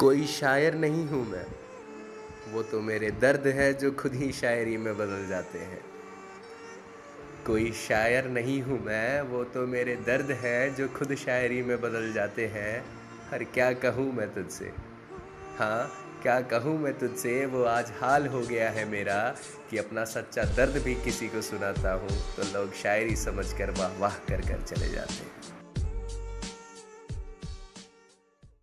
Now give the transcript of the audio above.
कोई शायर नहीं हूँ मैं। वो तो मेरे दर्द है जो खुद ही शायरी में बदल जाते हैं। कोई शायर नहीं हूँ मैं, वो तो मेरे दर्द है जो खुद शायरी में बदल जाते हैं। हर क्या कहूँ मैं तुझसे? हाँ क्या कहूँ मैं तुझसे? वो आज हाल हो गया है मेरा कि अपना सच्चा दर्द भी किसी को सुनाता हूँ तो लोग शायरी समझ कर वाह वाह कर कर चले जाते हैं।